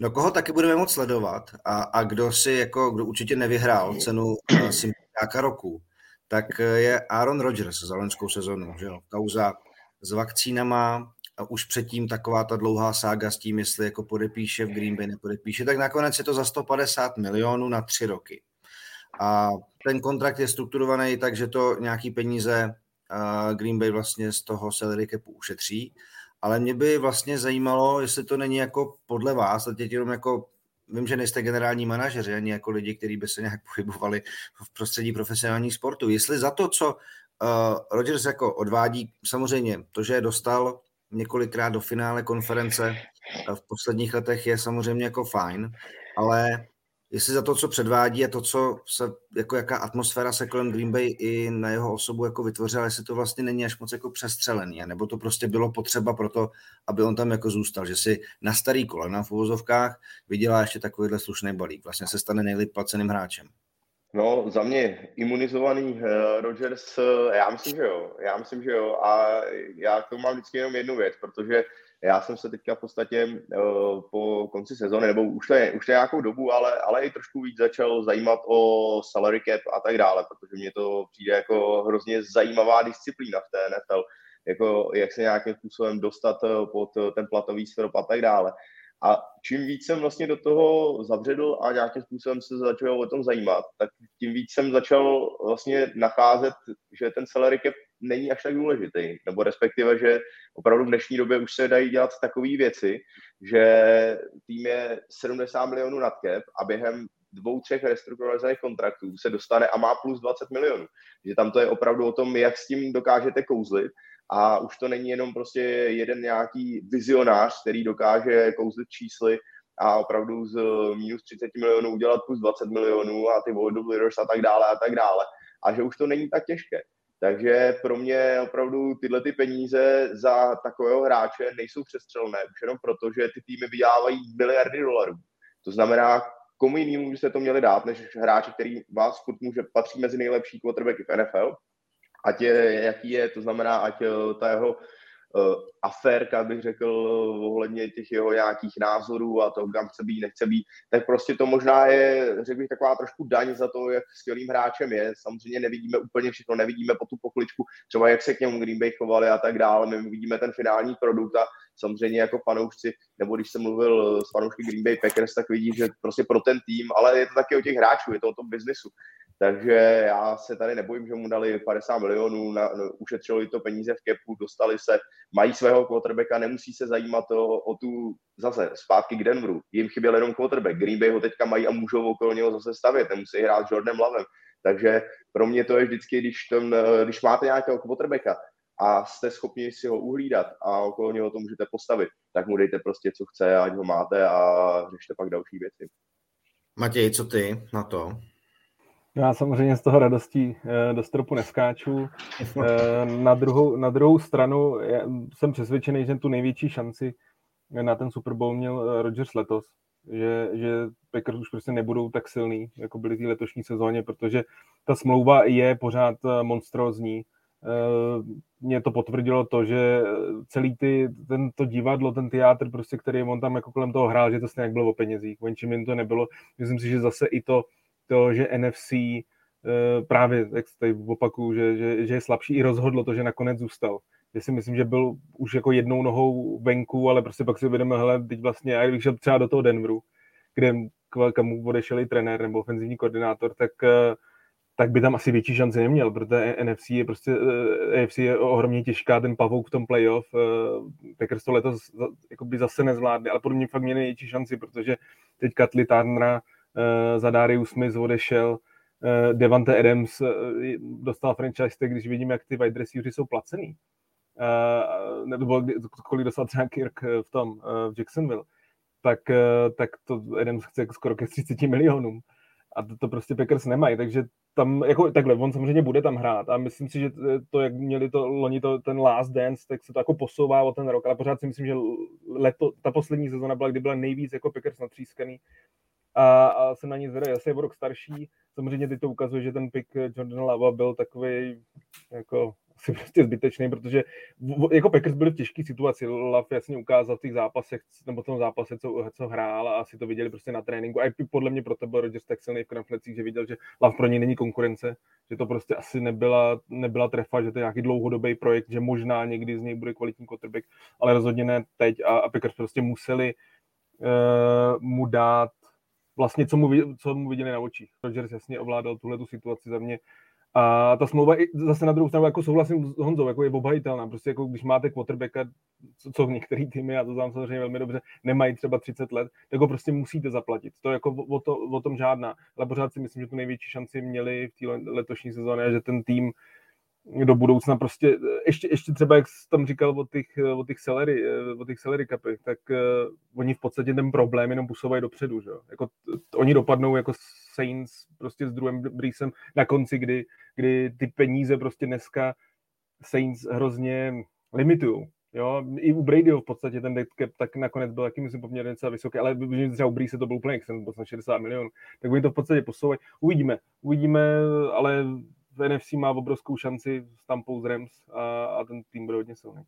No koho taky budeme moc sledovat a, a kdo si jako, kdo určitě nevyhrál cenu uh, sympatiáka roku, tak je Aaron Rodgers za loňskou sezonu, že jo, kauza s vakcínama, a už předtím taková ta dlouhá sága s tím, jestli jako podepíše v Green Bay, nepodepíše, tak nakonec je to za 150 milionů na tři roky. A ten kontrakt je strukturovaný tak, že to nějaký peníze uh, Green Bay vlastně z toho salary capu ušetří, ale mě by vlastně zajímalo, jestli to není jako podle vás, a teď jenom jako vím, že nejste generální manažeři, ani jako lidi, kteří by se nějak pohybovali v prostředí profesionálních sportů. Jestli za to, co uh, Rodgers jako odvádí, samozřejmě to, že je dostal několikrát do finále konference v posledních letech je samozřejmě jako fajn, ale jestli za to, co předvádí a to, co se, jako jaká atmosféra se kolem Green Bay i na jeho osobu jako vytvořila, jestli to vlastně není až moc jako přestřelený, nebo to prostě bylo potřeba pro to, aby on tam jako zůstal, že si na starý kolena v uvozovkách vydělá ještě takovýhle slušný balík, vlastně se stane nejlíp placeným hráčem. No, za mě imunizovaný uh, Rodgers, uh, já myslím, že jo. Já myslím, že jo. A já to mám vždycky jenom jednu věc, protože já jsem se teďka v podstatě uh, po konci sezóny, nebo už je, už je nějakou dobu, ale, ale i trošku víc začal zajímat o salary cap a tak dále, protože mě to přijde jako hrozně zajímavá disciplína v té NFL, jako jak se nějakým způsobem dostat pod ten platový strop a tak dále. A čím víc jsem vlastně do toho zavředl a nějakým způsobem se začal o tom zajímat, tak tím víc jsem začal vlastně nacházet, že ten salary cap není až tak důležitý, nebo respektive, že opravdu v dnešní době už se dají dělat takové věci, že tým je 70 milionů nad cap a během dvou, třech restrukturalizovaných kontraktů se dostane a má plus 20 milionů. Že tam to je opravdu o tom, jak s tím dokážete kouzlit a už to není jenom prostě jeden nějaký vizionář, který dokáže kouzlit čísly a opravdu z minus 30 milionů udělat plus 20 milionů a ty void leaders a tak dále a tak dále. A že už to není tak těžké. Takže pro mě opravdu tyhle ty peníze za takového hráče nejsou přestřelné, už jenom proto, že ty týmy vydělávají miliardy dolarů. To znamená, komu jinému byste to měli dát, než hráče, který vás furt může patří mezi nejlepší quarterbacky v NFL, ať je, jaký je, to znamená, ať eh, ta jeho aférka, bych řekl, ohledně těch jeho nějakých názorů a to, kam chce být, nechce být, tak prostě to možná je, řekl bych, taková trošku daň za to, jak skvělým hráčem je. Samozřejmě nevidíme úplně všechno, nevidíme po tu pokličku, třeba jak se k němu Green Bay chovali a tak dále. My vidíme ten finální produkt a samozřejmě jako fanoušci, nebo když jsem mluvil s fanoušky Green Bay Packers, tak vidí, že prostě pro ten tým, ale je to taky o těch hráčů, je to o tom biznisu. Takže já se tady nebojím, že mu dali 50 milionů, na, no, ušetřili to peníze v kepu, dostali se, mají svého quarterbacka, nemusí se zajímat o, o tu zase zpátky k Denveru. Jim chyběl jenom quarterback. Green Bay ho teďka mají a můžou okolo něho zase stavět, nemusí hrát s Jordanem Lavem. Takže pro mě to je vždycky, když, ten, když máte nějakého quarterbacka a jste schopni si ho uhlídat a okolo něho to můžete postavit, tak mu dejte prostě, co chce, ať ho máte a řešte pak další věci. Matěj, co ty na to? Já samozřejmě z toho radostí eh, do stropu neskáču. Eh, na druhou, na druhou stranu jsem přesvědčený, že tu největší šanci na ten Super Bowl měl eh, Rodgers letos. Že, že Packers už prostě nebudou tak silný, jako byly v letošní sezóně, protože ta smlouva je pořád monstrózní. Mě to potvrdilo to, že celý ty, tento divadlo, ten teátr, prostě, který on tam jako kolem toho hrál, že to stejně bylo o penězích. O ničem to nebylo. Myslím si, že zase i to, to, že NFC eh, právě, jak tady opakuju, že, že, že je slabší, i rozhodlo to, že nakonec zůstal. Já si myslím, že byl už jako jednou nohou venku, ale prostě pak si uvědomil, hele, teď vlastně, a když šel třeba do toho Denveru, kde kam odešel i trenér nebo ofenzivní koordinátor, tak, eh, tak by tam asi větší šanci neměl, protože NFC je prostě, NFC eh, je ohromně těžká, ten pavouk v tom playoff, Packers to letos by zase nezvládli, ale podle mě fakt měli největší šanci, protože teď Katli Turnera za Darius Smith odešel, Devante Adams dostal franchise, když vidíme, jak ty wide receivers jsou placený. Nebo kolik dostal třeba Kirk v tom, v Jacksonville. Tak, tak to Adams chce skoro ke 30 milionům. A to, to prostě Packers nemají, takže tam, jako takhle, on samozřejmě bude tam hrát. A myslím si, že to, jak měli to loni to, ten last dance, tak se to jako posouvá o ten rok, ale pořád si myslím, že leto, ta poslední sezona byla, kdy byla nejvíc jako Packers natřískaný a, a se na ní zvedají, asi je o rok starší, samozřejmě teď to ukazuje, že ten pick Jordan Lava byl takový jako asi prostě zbytečný, protože jako Packers byli v těžké situaci. Love jasně ukázal v těch zápasech, nebo v tom zápase, co, co hrál a asi to viděli prostě na tréninku. A i podle mě pro to byl Rodgers tak silný v kramflecích, že viděl, že Love pro něj není konkurence, že to prostě asi nebyla, nebyla trefa, že to je nějaký dlouhodobý projekt, že možná někdy z něj bude kvalitní quarterback, ale rozhodně ne teď a, a Packers prostě museli uh, mu dát vlastně, co mu, co mu viděli na očích. Rodgers jasně ovládal tuhle tu situaci za mě a ta smlouva i zase na druhou stranu jako souhlasím s Honzou, jako je obhajitelná. Prostě jako když máte quarterbacka, co, co některý týmy, a to znám samozřejmě velmi dobře, nemají třeba 30 let, tak ho prostě musíte zaplatit. To jako o, to, o tom žádná. Ale pořád si myslím, že tu největší šanci měli v té letošní sezóně, že ten tým do budoucna prostě, ještě, ještě třeba, jak jsi tam říkal o těch, o těch celery, o těch celery kapy, tak uh, oni v podstatě ten problém jenom pusouvají dopředu, že Jako, t, oni dopadnou jako Saints prostě s druhým Breesem na konci, kdy, kdy ty peníze prostě dneska Saints hrozně limitují. Jo, i u Bradyho v podstatě ten dead cap tak nakonec byl taky, myslím, poměrně docela vysoký, ale třeba u Breeze to byl úplně byl 60 milionů, tak oni to v podstatě posouvají. Uvidíme, uvidíme, ale v NFC má obrovskou šanci s Tampou z Rams a, a ten tým bude hodně silný.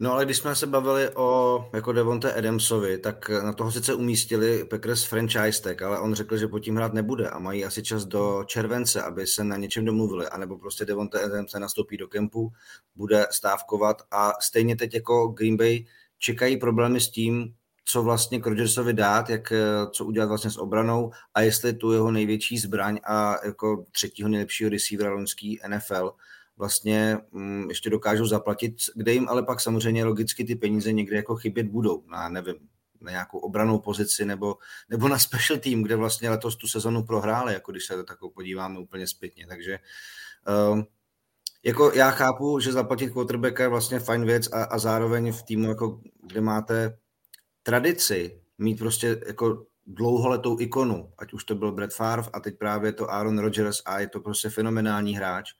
No ale když jsme se bavili o jako Devonte Adamsovi, tak na toho sice umístili Packers franchise tag, ale on řekl, že po tím hrát nebude a mají asi čas do července, aby se na něčem domluvili, anebo prostě Devonte Adams se nastoupí do kempu, bude stávkovat a stejně teď jako Green Bay čekají problémy s tím, co vlastně Rodgersovi dát, jak, co udělat vlastně s obranou a jestli tu jeho největší zbraň a jako třetího nejlepšího receivera loňský NFL vlastně mm, ještě dokážou zaplatit, kde jim ale pak samozřejmě logicky ty peníze někde jako chybět budou, na nevím, na nějakou obranou pozici nebo, nebo na special team, kde vlastně letos tu sezonu prohráli, jako když se to takovou podíváme úplně zpětně. Takže um, jako já chápu, že zaplatit quarterbacka je vlastně fajn věc a, a zároveň v týmu, jako, kde máte tradici, mít prostě jako dlouholetou ikonu, ať už to byl Brett Favre a teď právě to Aaron Rodgers a je to prostě fenomenální hráč,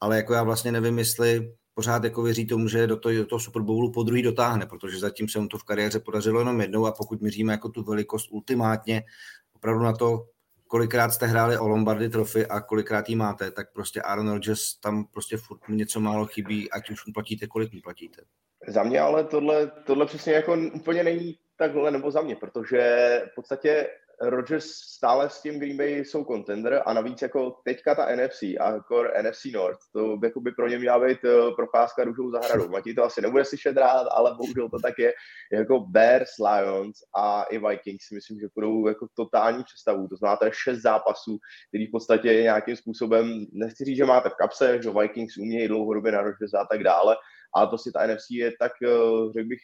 ale jako já vlastně nevím, jestli pořád jako věří tomu, že do toho, do toho Super Bowlu po druhý dotáhne, protože zatím se mu to v kariéře podařilo jenom jednou a pokud měříme jako tu velikost ultimátně, opravdu na to, kolikrát jste hráli o Lombardy trofy a kolikrát jí máte, tak prostě Aaron Rodgers tam prostě furt něco málo chybí, ať už mu platíte, kolik mu platíte. Za mě ale tohle, tohle přesně jako úplně není takhle, nebo za mě, protože v podstatě Rodgers stále s tím Green Bay jsou contender a navíc jako teďka ta NFC a jako NFC North, to jako by pro ně měla být uh, procházka růžou zahradou. Matí to asi nebude slyšet rád, ale bohužel to tak je. Jako Bears, Lions a i Vikings si myslím, že budou jako totální představu. To je šest zápasů, který v podstatě nějakým způsobem, nechci říct, že máte v kapse, že Vikings umějí dlouhodobě na Rodgers a tak dále, ale prostě ta NFC je tak, uh, řekl bych,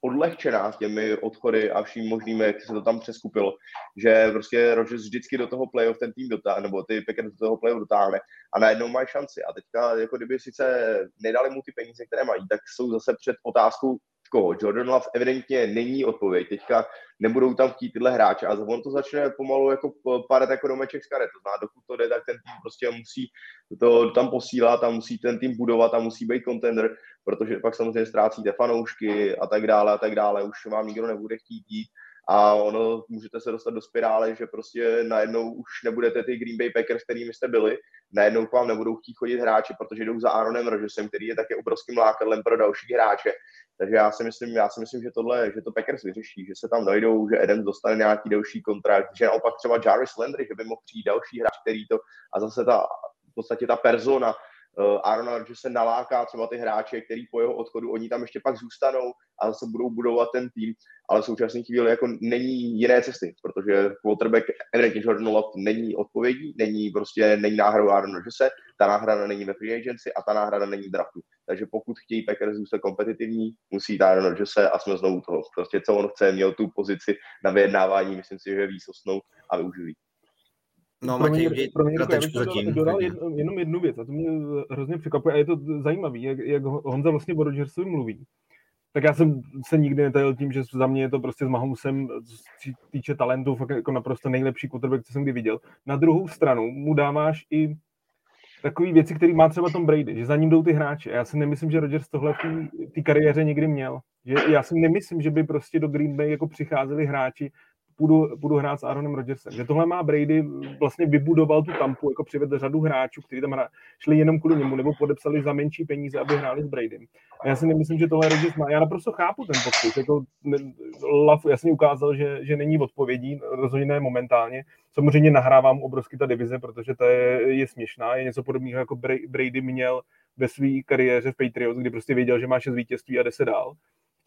odlehčená těmi odchody a vším možným, jak se to tam přeskupilo, že prostě Rodgers vždycky do toho playoff ten tým dotáhne, nebo ty Packers do toho playoff dotáhne a najednou mají šanci. A teďka, jako kdyby sice nedali mu ty peníze, které mají, tak jsou zase před otázkou, koho. Jordan Love evidentně není odpověď. Teďka nebudou tam chtít tyhle hráče a on to začne pomalu jako padat jako domeček z karet. To znamená, dokud to jde, tak ten tým prostě musí to tam posílat a musí ten tým budovat a musí být contender, protože pak samozřejmě ztrácíte fanoušky a tak dále a tak dále. Už vám nikdo nebude chtít jít a ono můžete se dostat do spirály, že prostě najednou už nebudete ty Green Bay Packers, kterými jste byli, najednou k vám nebudou chtít chodit hráči, protože jdou za Aaronem Rodgersem, který je také obrovským lákadlem pro další hráče. Takže já si myslím, já si myslím, že tohle, že to Packers vyřeší, že se tam najdou, že Adams dostane nějaký delší kontrakt, že naopak třeba Jarvis Landry, že by mohl přijít další hráč, který to, a zase ta, v podstatě ta persona, Aaron že se naláká třeba ty hráče, který po jeho odchodu, oni tam ještě pak zůstanou a zase budou budovat ten tým, ale v současné chvíli jako není jiné cesty, protože quarterback evidentně Jordan Love není odpovědí, není prostě, není náhradou Aaron se, ta náhrada není ve free agency a ta náhrada není v draftu. Takže pokud chtějí Packers zůstat kompetitivní, musí Aaron se a jsme znovu toho. Prostě co on chce, měl tu pozici na vyjednávání, myslím si, že je výsostnou a využili. No, Matěj, mě, pro mě, já zatím. Dodal jedno, jenom jednu věc a to mě hrozně překvapuje a je to zajímavé, jak, jak Honza vlastně o Rodgersovi mluví. Tak já jsem se nikdy netajil tím, že za mě je to prostě s Mahomesem, co týče talentu, fakt jako naprosto nejlepší quarterback, co jsem kdy viděl. Na druhou stranu mu dáváš i takové věci, které má třeba Tom Brady, že za ním jdou ty hráči. A já si nemyslím, že Rodgers tohle v té kariéře někdy měl. Že já si nemyslím, že by prostě do Green Bay jako přicházeli hráči, půjdu, půjdu hrát s Aaronem Rodgersem. Že tohle má Brady, vlastně vybudoval tu tampu, jako přivedl řadu hráčů, kteří tam hra, šli jenom kvůli němu, nebo podepsali za menší peníze, aby hráli s Bradym. A já si nemyslím, že tohle Rodgers má. Já naprosto chápu ten podpis. Jako, Love jasně ukázal, že, že není odpovědí, rozhodně ne momentálně. Samozřejmě nahrávám obrovsky ta divize, protože to je, je směšná. Je něco podobného, jako Brady měl ve své kariéře v Patriots, kdy prostě věděl, že má šest vítězství a jde se dál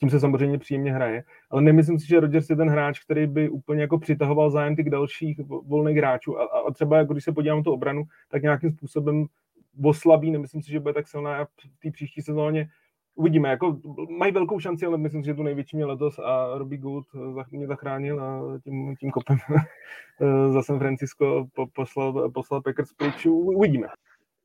tím se samozřejmě příjemně hraje, ale nemyslím si, že Rodgers je ten hráč, který by úplně jako přitahoval zájem těch dalších volných hráčů a, a třeba jako když se podívám na tu obranu, tak nějakým způsobem oslabí, nemyslím si, že bude tak silná v té příští sezóně uvidíme, jako mají velkou šanci, ale myslím si, že tu největší mě letos a Robbie Gould mě zachránil a tím, tím kopem za San Francisco poslal, poslal Packers pryč. Uvidíme.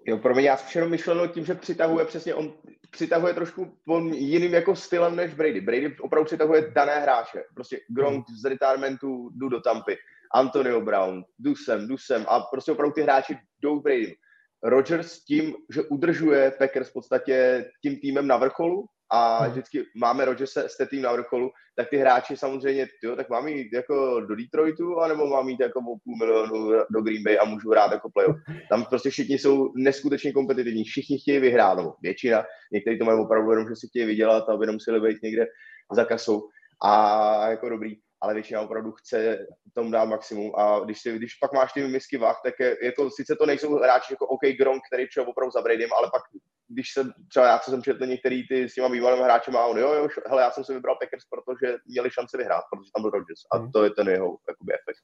Jo, pro mě já jenom myšleno tím, že přitahuje přesně, on přitahuje trošku on jiným jako stylem než Brady. Brady opravdu přitahuje dané hráče. Prostě Gronk z retirementu jdu do Tampy, Antonio Brown, jdu sem, jdu sem a prostě opravdu ty hráči jdou Brady. Rodgers tím, že udržuje Packers v podstatě tím týmem na vrcholu, a hmm. vždycky máme Rodgerse s tým na vrcholu, tak ty hráči samozřejmě, tyjo, tak mám jít jako do Detroitu, anebo mám jít jako o půl milionu do Green Bay a můžu hrát jako playoff. Tam prostě všichni jsou neskutečně kompetitivní, všichni chtějí vyhrát, nebo většina, někteří to mají opravdu jenom, že si chtějí vydělat, aby nemuseli být někde za kasou. A jako dobrý, ale většina opravdu chce tomu dát maximum a když, si, když pak máš ty misky vah, tak je, jako, sice to nejsou hráči jako OK Gronk, který přišel opravdu za Bradym, ale pak když se třeba já jsem četl některý ty s těma bývalými hráči a on, jo, jo, hele, já jsem si vybral Packers, protože měli šanci vyhrát, protože tam byl Rodgers a hmm. to je ten jeho jakoby, efekt.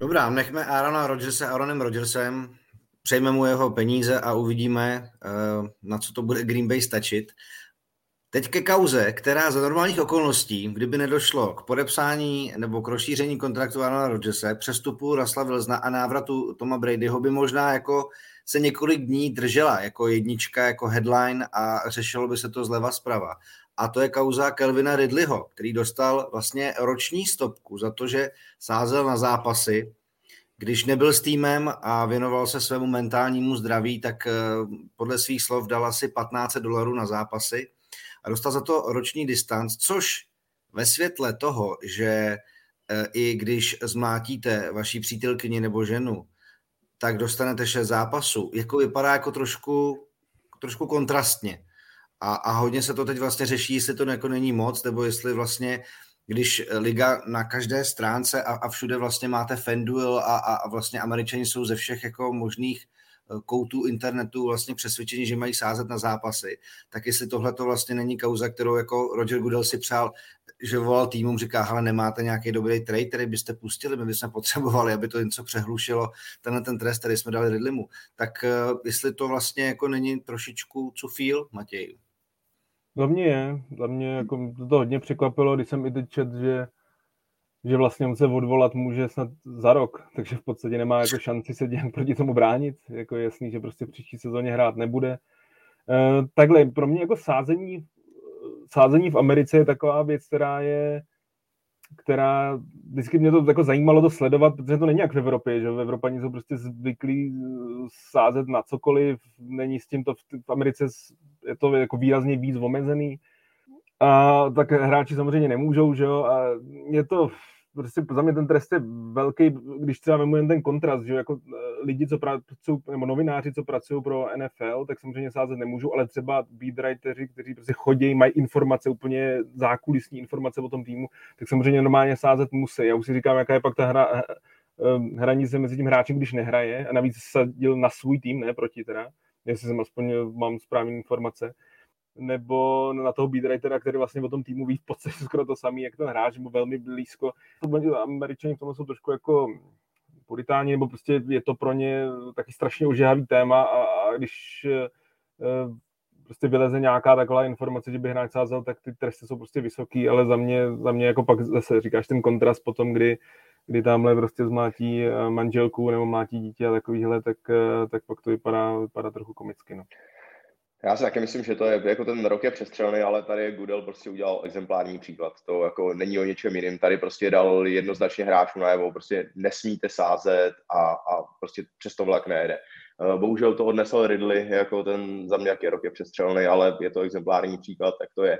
Dobrá, nechme Aarona Rodgersa Aaronem Rodgersem, přejme mu jeho peníze a uvidíme, eh, na co to bude Green Bay stačit. Teď ke kauze, která za normálních okolností, kdyby nedošlo k podepsání nebo k rozšíření kontraktu Arona Rodgersa, přestupu Rasla Vilzna a návratu Toma Bradyho by možná jako se několik dní držela jako jednička, jako headline a řešilo by se to zleva zprava. A to je kauza Kelvina Ridleyho, který dostal vlastně roční stopku za to, že sázel na zápasy když nebyl s týmem a věnoval se svému mentálnímu zdraví, tak eh, podle svých slov dal asi 15 dolarů na zápasy a dostal za to roční distanc, což ve světle toho, že eh, i když zmátíte vaší přítelkyni nebo ženu, tak dostanete 6 zápasů, jako vypadá jako trošku, trošku kontrastně. A, a hodně se to teď vlastně řeší, jestli to jako není moc, nebo jestli vlastně když liga na každé stránce a, a všude vlastně máte FanDuel a, a, a vlastně američani jsou ze všech jako možných eh, koutů internetu vlastně přesvědčení, že mají sázet na zápasy, tak jestli tohle to vlastně není kauza, kterou jako Roger Goodell si přál, že volal týmům, říká, ale nemáte nějaký dobrý trade, který byste pustili, my bychom potřebovali, aby to něco přehlušilo, tenhle ten trest, který jsme dali Ridlimu. Tak uh, jestli to vlastně jako není trošičku co feel, Matěj? Za mě je, za mě jako to hodně překvapilo, když jsem i teď čet, že, že vlastně on se odvolat může snad za rok, takže v podstatě nemá jako šanci se dělat proti tomu bránit, jako je jasný, že prostě v příští sezóně hrát nebude. E, takhle, pro mě jako sázení, sázení v Americe je taková věc, která je která vždycky mě to jako zajímalo to sledovat, protože to není jak v Evropě, že v Evropě jsou prostě zvyklí uh, sázet na cokoliv, není s tím to v, v Americe je to jako výrazně víc omezený. A tak hráči samozřejmě nemůžou, že jo, a je to prostě za mě ten trest je velký, když třeba vemu jen ten kontrast, že jako eh, lidi, co pracují, nebo novináři, co pracují pro NFL, tak samozřejmě sázet nemůžou, ale třeba beatwriteri, kteří prostě chodí, mají informace, úplně zákulisní informace o tom týmu, tak samozřejmě normálně sázet musí. Já už si říkám, jaká je pak ta hra, eh, eh, hranice mezi tím hráčem, když nehraje a navíc sadil na svůj tým, ne proti teda, jestli jsem aspoň mám správné informace, nebo na toho beatwritera, který vlastně o tom týmu ví v podstatě skoro to samý, jak ten hráč, nebo velmi blízko. Američani v tom jsou trošku jako Puritání, nebo prostě je to pro ně taky strašně ožehavý téma a, a když prostě vyleze nějaká taková informace, že by hráč sázel, tak ty tresty jsou prostě vysoký, ale za mě, za mě jako pak zase říkáš ten kontrast potom, kdy, kdy tamhle prostě zmátí eh, manželku nebo mátí dítě a takovýhle, tak, eh, tak pak to vypadá, vypadá trochu komicky. No. Já si taky myslím, že to je, jako ten rok je přestřelný, ale tady Gudel prostě udělal exemplární příklad. To jako není o něčem jiným. Tady prostě dal jednoznačně hráčů najevo, prostě nesmíte sázet a, a prostě přes to vlak nejede. Eh, bohužel to odnesl Ridley, jako ten za mě jaký rok je přestřelný, ale je to exemplární příklad, tak to je.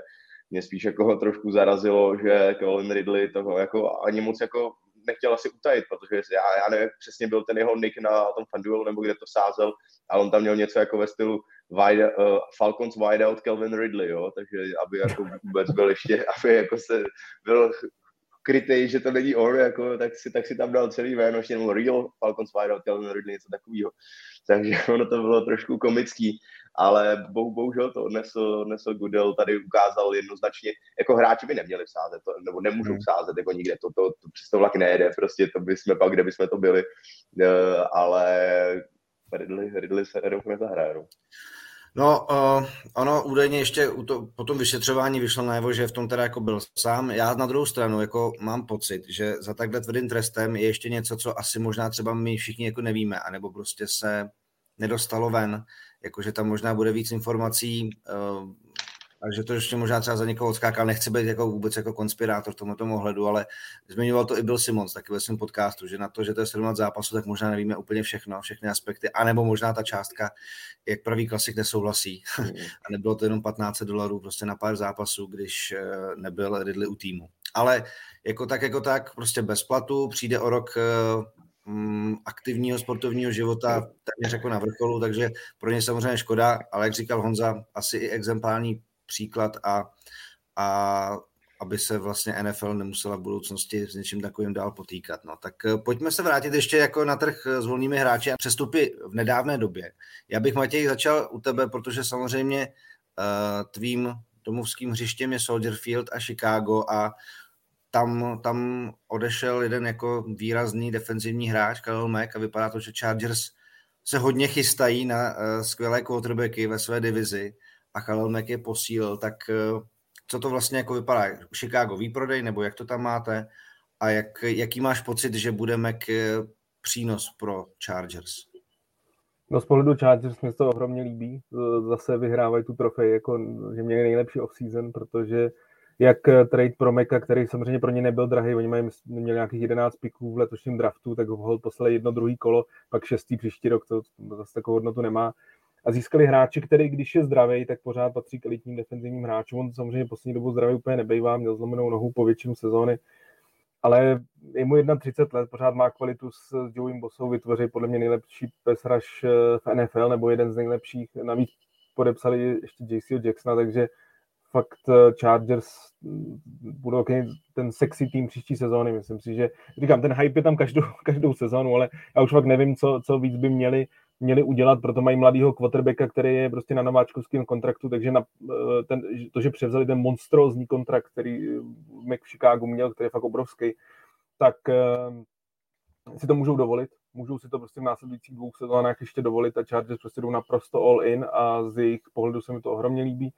Mě spíš jako trošku zarazilo, že Colin Ridley toho jako ani moc jako nechtěl asi utajit, protože já, já nevím, přesně byl ten jeho nick na tom fanduelu, nebo kde to sázel, a on tam měl něco jako ve stylu wide, uh, Falcons wideout Kelvin Ridley, jo, takže aby jako vůbec byl ještě, aby jako se byl krytej, že to není on, jako, tak, si, tak si tam dal celý jméno, ještě jenom Real Falcons wideout Kelvin Ridley, něco takového. Takže ono to bylo trošku komický, ale bou, bohužel to odnesl, odnesl Goodell, tady ukázal jednoznačně, jako hráči by neměli sázet, to, nebo nemůžou hmm. sázet jako nikde, to, to, to přes to vlak nejede, prostě to by jsme pak, kde by jsme to byli, uh, ale Ridley, Ridley se rok nezahraje. No. No, uh, ono údajně ještě u to, po tom vyšetřování vyšlo najevo, že v tom teda jako byl sám. Já na druhou stranu jako mám pocit, že za takhle tvrdým trestem je ještě něco, co asi možná třeba my všichni jako nevíme, anebo prostě se nedostalo ven, jakože tam možná bude víc informací, uh, takže to ještě možná třeba za někoho odskákal, nechci být jako vůbec jako konspirátor v tomto ohledu, ale zmiňoval to i Bill Simons taky ve svém podcastu, že na to, že to je 17 zápasů, tak možná nevíme úplně všechno, všechny aspekty, anebo možná ta částka, jak pravý klasik nesouhlasí. Mm. a nebylo to jenom 15 dolarů prostě na pár zápasů, když eh, nebyl Ridley u týmu. Ale jako tak, jako tak, prostě bez platu, přijde o rok eh, mm, aktivního sportovního života téměř jako na vrcholu, takže pro ně samozřejmě škoda, ale jak říkal Honza, asi i exemplární příklad a, a aby se vlastně NFL nemusela v budoucnosti s něčím takovým dál potýkat. No, tak eh, pojďme se vrátit ještě jako na trh s volnými hráči a přestupy v nedávné době. Já bych, Matěj, začal u tebe, protože samozřejmě uh, tvým domovským hřištěm je Soldier Field a Chicago a tam, tam odešel jeden jako výrazný defenzivní hráč, Khalil Mack, a vypadá to, že Chargers se hodně chystají na uh, skvělé quarterbacky ve své divizi a Mack je posílil, tak uh, co to vlastně jako vypadá? Chicago výprodej, nebo jak to tam máte? A jak, jaký máš pocit, že bude Mac přínos pro Chargers? No z pohledu Chargers mě to ohromně líbí. Zase vyhrávají tu trofej, jako, že měli nejlepší off-season, protože jak trade pro Meka, který samozřejmě pro ně nebyl drahý, oni mají, měli nějakých 11 piků v letošním draftu, tak ho poslali jedno, druhý kolo, pak šestý příští rok, to, to zase takovou hodnotu nemá a získali hráči, který když je zdravý, tak pořád patří k elitním defenzivním hráčům. On samozřejmě poslední dobu zdravý úplně nebejvá, měl zlomenou nohu po většinu sezóny, ale je mu 31 let, pořád má kvalitu s, Joeym Bosou, vytvoří podle mě nejlepší pes rush eh, v NFL, nebo jeden z nejlepších. Navíc podepsali ještě JC Jacksona, takže fakt eh, Chargers mm, budou ten sexy tým příští sezóny. Myslím si, že říkám, ten hype je tam každou, každou sezónu, ale já už fakt nevím, co, co víc by měli měli udělat, proto mají mladýho quarterbacka, který je prostě na nováčkovském kontraktu, takže na, eh, ten, to, že převzali ten monstrózní kontrakt, který eh, Mac v Chicago měl, který je fakt obrovský, tak uh, si to můžou dovolit. Můžou si to prostě v následujících dvou sezónách ještě dovolit a Chargers prostě jdou naprosto all in a z jejich pohledu se mi to ohromně líbí.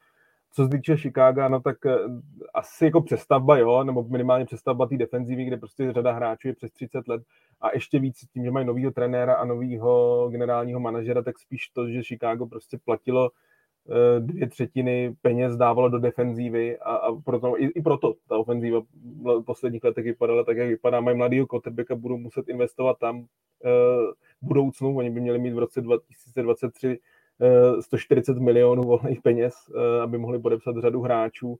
Co se týče Chicago, no tak asi jako přestavba, jo, nebo minimálně přestavba té defenzivy, kde prostě řada hráčů je přes 30 let a ještě víc tím, že mají novýho trenéra a novýho generálního manažera, tak spíš to, že Chicago prostě platilo eh, dvě třetiny peněz dávalo do defenzívy a, a proto, i, i proto ta ofenzíva v posledních letech vypadala tak, jak vypadá. Mají mladýho quarterbacka, budou muset investovat tam uh, v budoucnu. Oni by měli mít v roce 2023 uh, 140 milionů volných peněz, uh, aby mohli podepsat řadu hráčů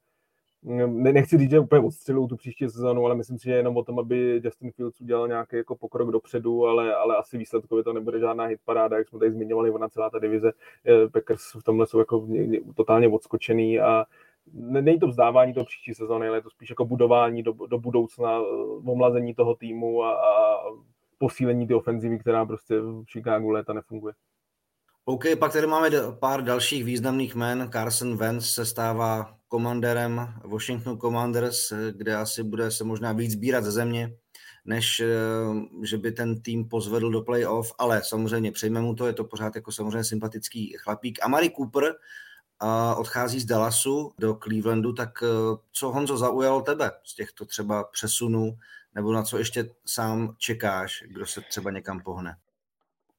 ne, nechci říct, že úplně odstřelou tu příští sezónu, ale myslím si, že jenom o tom, aby Justin Fields udělal nějaký jako pokrok dopředu, ale, ale asi výsledkově to nebude žádná hitparáda, jak jsme tady zmiňovali, ona celá ta divize eh, Packers v tomhle jsou jako totálně odskočený a není to vzdávání toho příští sezóny, ale je to spíš jako budování do, do budoucna, eh, omlazení toho týmu a, a posílení ty ofenzivy, která prostě v Chicagu léta nefunguje. OK, pak tady máme pár dalších významných jmen. Carson Wentz se stává komandérem Washington Commanders, kde asi bude se možná víc sbírat ze země. než že by ten tým pozvedl do playoff, ale samozřejmě přejme mu to, je to pořád jako samozřejmě sympatický chlapík. A Mari Cooper odchází z Dallasu do Clevelandu, tak co Honzo zaujalo tebe z těchto třeba přesunů, nebo na co ještě sám čekáš, kdo se třeba někam pohne?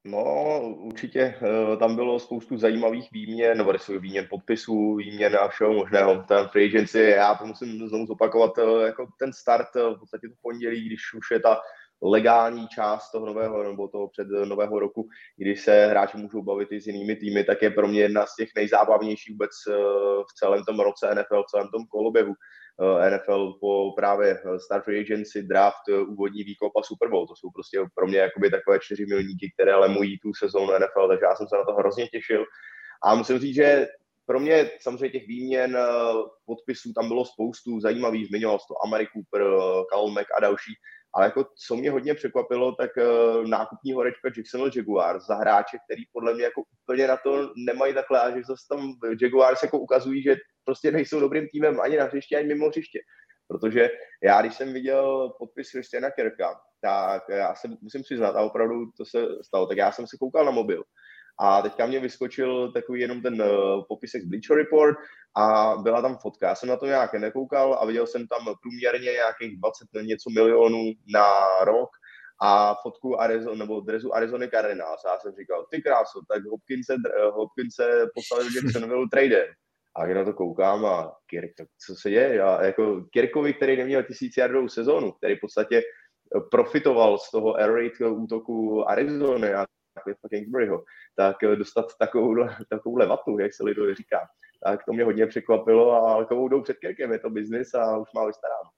No, určitě eh, tam bylo spoustu zajímavých výměn, nebo výměn podpisů, výměn a všeho možného. Ten free agency, já to musím znovu zopakovat, eh, jako ten start eh, v podstatě to pondělí, když už je ta legální část toho nového, nebo toho před nového roku, kdy se hráči můžou bavit i s jinými týmy, tak je pro mě jedna z těch nejzábavnějších vůbec v celém tom roce NFL, v celém tom koloběhu. Eh, NFL po právě eh, Star Free Agency, draft, eh, úvodní výkop a Super Bowl. To jsou prostě pro mě jakoby takové čtyři milníky, které lemují tu sezónu NFL, takže já jsem se na to hrozně těšil. A musím říct, že pro mě samozřejmě těch výměn podpisů tam bylo spoustu zajímavých, zmiňoval to Amari Cooper, Kyle Mack a další, ale jako co mě hodně překvapilo, tak nákupní horečka Jacksonville Jaguars za hráče, který podle mě jako úplně na to nemají takhle a že zase tam Jaguars jako ukazují, že prostě nejsou dobrým týmem ani na hřiště, ani mimo hřiště. Protože já, když jsem viděl podpis Christiana Kerka, tak já se musím přiznat, a opravdu to se stalo, tak já jsem se koukal na mobil a teďka mě vyskočil takový jenom ten uh, popisek Bleacher Report a byla tam fotka. Já jsem na to nějak nekoukal a viděl jsem tam průměrně nějakých 20 něco milionů na rok a fotku Arizona, nebo drezu Arizony Cardinals. Já jsem říkal, ty kráso, tak Hopkinse, Hopkinse poslali do Jacksonville trade. A já na to koukám a Kirk, tak co se děje? A jako Kirkovi, který neměl tisíc jardovou sezónu, který v podstatě profitoval z toho air raid útoku Arizony a Cliffa Kingsburyho, tak dostat takovou, takovou levatu, jak se lidově říká, tak to mě hodně překvapilo a takovou jdou před Kirkem, je to biznis a už má vystaráno.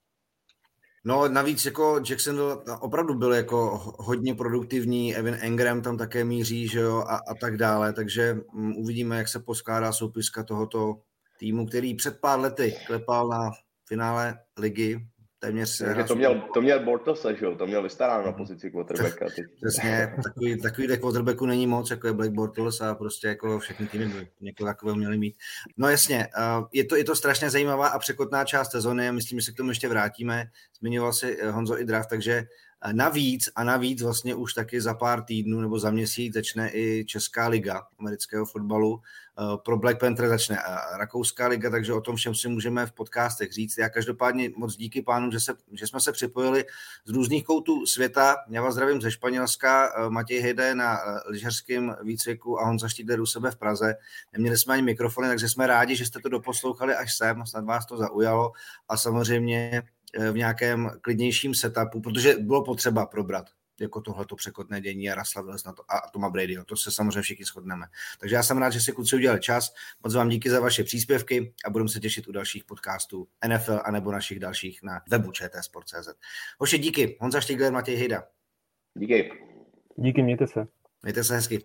No navíc jako Jackson opravdu byl jako hodně produktivní, Evan Engram tam také míří, že jo, a, a tak dále, takže um, uvidíme, jak se poskládá soupiska tohoto týmu, který před pár lety klepal na finále ligy téměř Takže to měl, to měl Bortles, že jo? To měl vystaráno na pozici quarterbacka. Přesně, takový, takový quarterbacku není moc, jako je Blake Bortles a prostě jako všechny týmy by někoho takového měli mít. No jasně, je to, je to strašně zajímavá a překotná část sezony, myslím, že se k tomu ještě vrátíme. Zmiňoval si eh, Honzo i draft, takže Navíc a navíc vlastně už taky za pár týdnů nebo za měsíc začne i Česká liga amerického fotbalu. Eh, pro Black Panther začne eh, Rakouská liga, takže o tom všem si můžeme v podcastech říct. Já každopádně moc díky pánům, že, se, že jsme se připojili z různých koutů světa. Já vás zdravím ze Španělska, eh, Matěj Hejde na lyžařském výcviku a Honza Štídler u sebe v Praze. Neměli jsme ani mikrofony, takže jsme rádi, že jste to doposlouchali až sem, snad vás to zaujalo a samozřejmě v nějakém klidnějším setupu, protože bylo potřeba probrat jako tohleto překotné dění a Russell na to, a Toma Brady. To se samozřejmě všichni shodneme. Takže já jsem rád, že si kluci udělali čas. Moc vám díky za vaše příspěvky a budeme se těšit u dalších podcastů NFL a nebo našich dalších na webu čtsport.cz. Hoši, díky. Honza Štigler, Matěj Hejda. Díky. Díky, mějte se. Mějte se hezky.